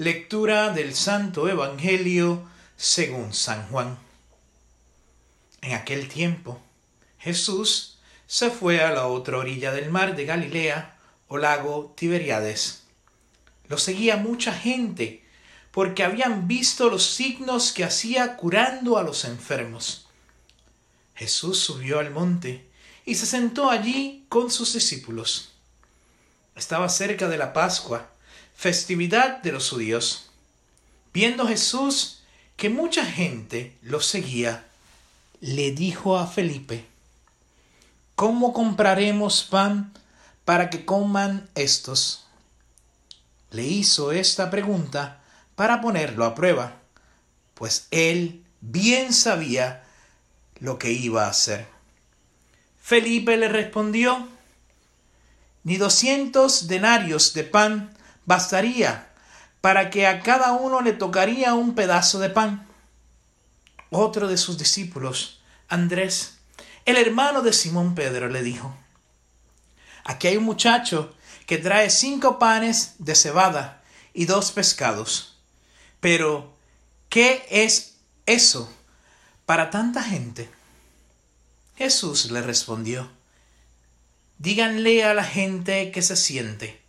Lectura del Santo Evangelio según San Juan. En aquel tiempo, Jesús se fue a la otra orilla del mar de Galilea o lago Tiberiades. Lo seguía mucha gente porque habían visto los signos que hacía curando a los enfermos. Jesús subió al monte y se sentó allí con sus discípulos. Estaba cerca de la Pascua festividad de los judíos. Viendo Jesús que mucha gente lo seguía, le dijo a Felipe, ¿Cómo compraremos pan para que coman estos? Le hizo esta pregunta para ponerlo a prueba, pues él bien sabía lo que iba a hacer. Felipe le respondió, ni doscientos denarios de pan bastaría para que a cada uno le tocaría un pedazo de pan. Otro de sus discípulos, Andrés, el hermano de Simón Pedro, le dijo, Aquí hay un muchacho que trae cinco panes de cebada y dos pescados. Pero, ¿qué es eso para tanta gente? Jesús le respondió, Díganle a la gente que se siente.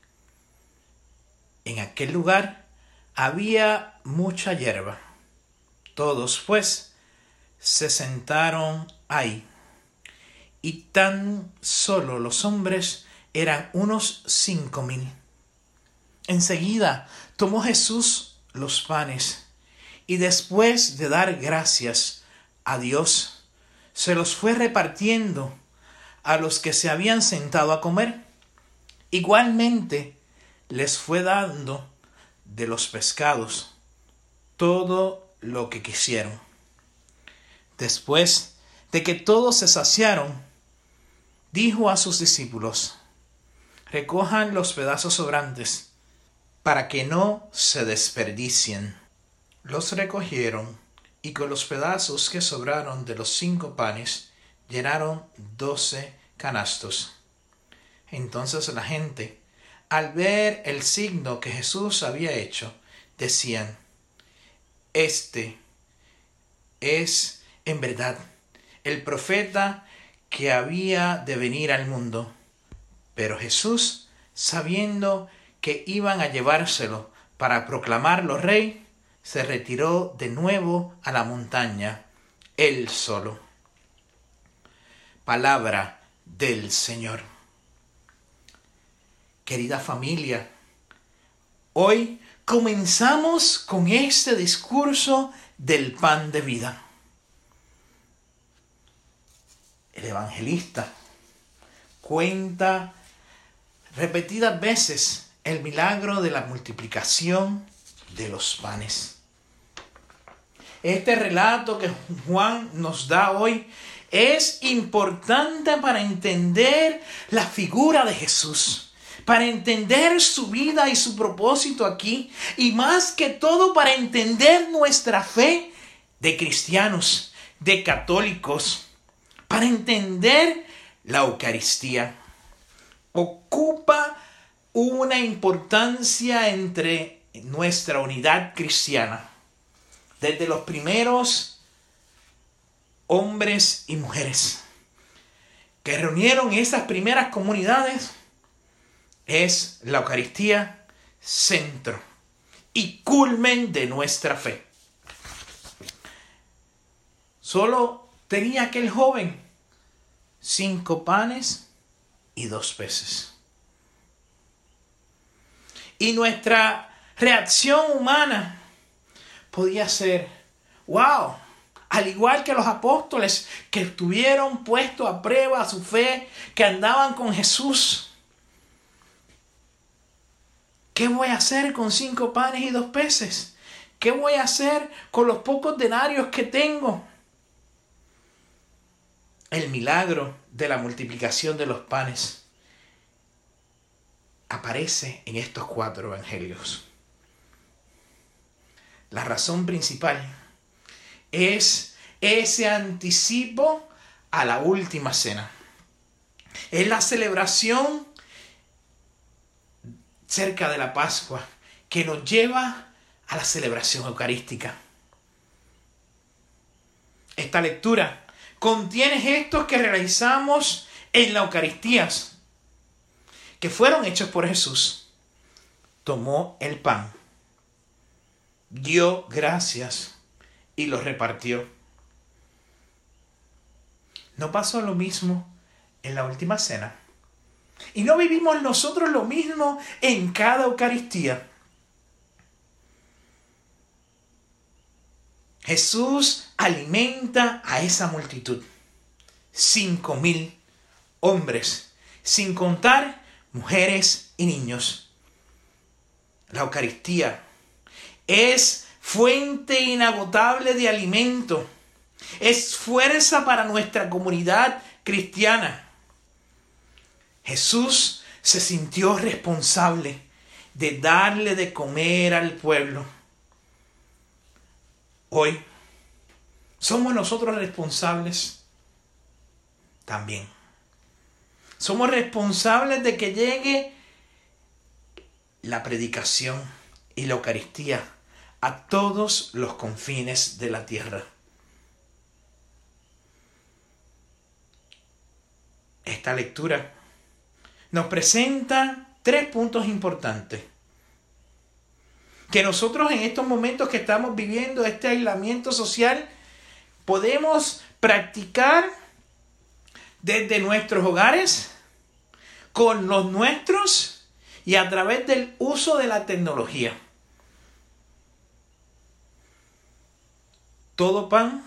En aquel lugar había mucha hierba. Todos, pues, se sentaron ahí. Y tan solo los hombres eran unos cinco mil. Enseguida tomó Jesús los panes y después de dar gracias a Dios, se los fue repartiendo a los que se habían sentado a comer. Igualmente, les fue dando de los pescados todo lo que quisieron. Después de que todos se saciaron, dijo a sus discípulos, recojan los pedazos sobrantes, para que no se desperdicien. Los recogieron, y con los pedazos que sobraron de los cinco panes, llenaron doce canastos. Entonces la gente, al ver el signo que Jesús había hecho, decían, este es en verdad el profeta que había de venir al mundo. Pero Jesús, sabiendo que iban a llevárselo para proclamarlo rey, se retiró de nuevo a la montaña, él solo. Palabra del Señor querida familia. Hoy comenzamos con este discurso del pan de vida. El evangelista cuenta repetidas veces el milagro de la multiplicación de los panes. Este relato que Juan nos da hoy es importante para entender la figura de Jesús para entender su vida y su propósito aquí y más que todo para entender nuestra fe de cristianos, de católicos, para entender la Eucaristía. Ocupa una importancia entre nuestra unidad cristiana. Desde los primeros hombres y mujeres que reunieron esas primeras comunidades es la Eucaristía centro y culmen de nuestra fe. Solo tenía aquel joven cinco panes y dos peces. Y nuestra reacción humana podía ser, wow, al igual que los apóstoles que estuvieron puestos a prueba su fe, que andaban con Jesús ¿Qué voy a hacer con cinco panes y dos peces? ¿Qué voy a hacer con los pocos denarios que tengo? El milagro de la multiplicación de los panes aparece en estos cuatro evangelios. La razón principal es ese anticipo a la última cena. Es la celebración cerca de la Pascua, que nos lleva a la celebración eucarística. Esta lectura contiene gestos que realizamos en la Eucaristía, que fueron hechos por Jesús. Tomó el pan, dio gracias y lo repartió. ¿No pasó lo mismo en la última cena? ¿Y no vivimos nosotros lo mismo en cada Eucaristía? Jesús alimenta a esa multitud. Cinco mil hombres, sin contar mujeres y niños. La Eucaristía es fuente inagotable de alimento. Es fuerza para nuestra comunidad cristiana. Jesús se sintió responsable de darle de comer al pueblo Hoy somos nosotros responsables también. Somos responsables de que llegue la predicación y la Eucaristía a todos los confines de la tierra. Esta lectura nos presenta tres puntos importantes que nosotros en estos momentos que estamos viviendo este aislamiento social podemos practicar desde nuestros hogares, con los nuestros y a través del uso de la tecnología. Todo pan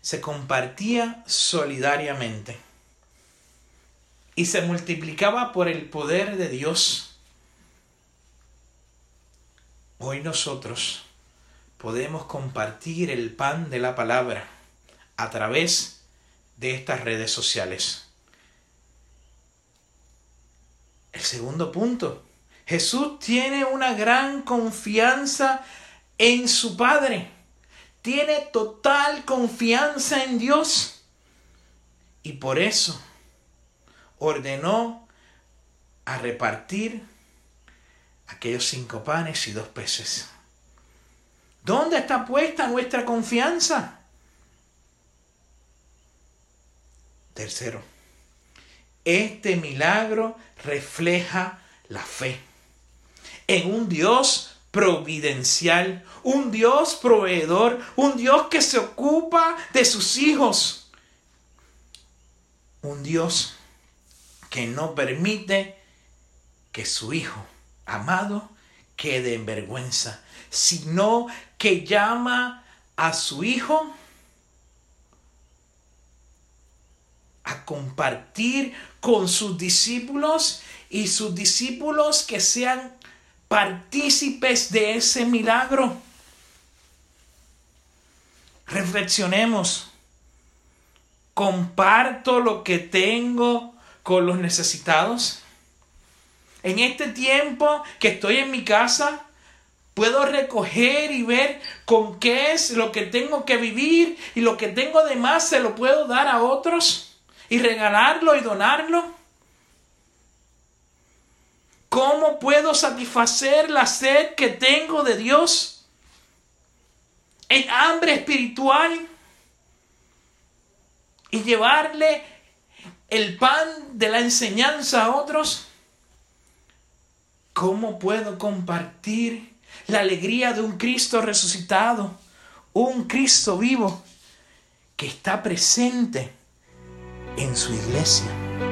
se compartía solidariamente y se multiplicaba por el poder de Dios Hoy nosotros podemos compartir el pan de la palabra a través de estas redes sociales. El segundo punto, Jesús tiene una gran confianza en su Padre. Tiene total confianza en Dios. Y por eso ordenó a repartir aquellos cinco panes y dos peces. ¿Dónde está puesta nuestra confianza? Tercero, este milagro refleja la fe en un Dios providencial, un Dios proveedor, un Dios que se ocupa de sus hijos, un Dios que no permite que su hijo amado, quede en vergüenza, sino que llama a su hijo a compartir con sus discípulos y sus discípulos que sean partícipes de ese milagro. Reflexionemos. ¿Comparto lo que tengo con los necesitados? En este tiempo que estoy en mi casa, puedo recoger y ver con qué es lo que tengo que vivir y lo que tengo de más se lo puedo dar a otros y regalarlo y donarlo. ¿Cómo puedo satisfacer la sed que tengo de Dios? En hambre espiritual y llevarle el pan de la enseñanza a otros. ¿Cómo puedo compartir la alegría de un Cristo resucitado? Un Cristo vivo que está presente en su iglesia.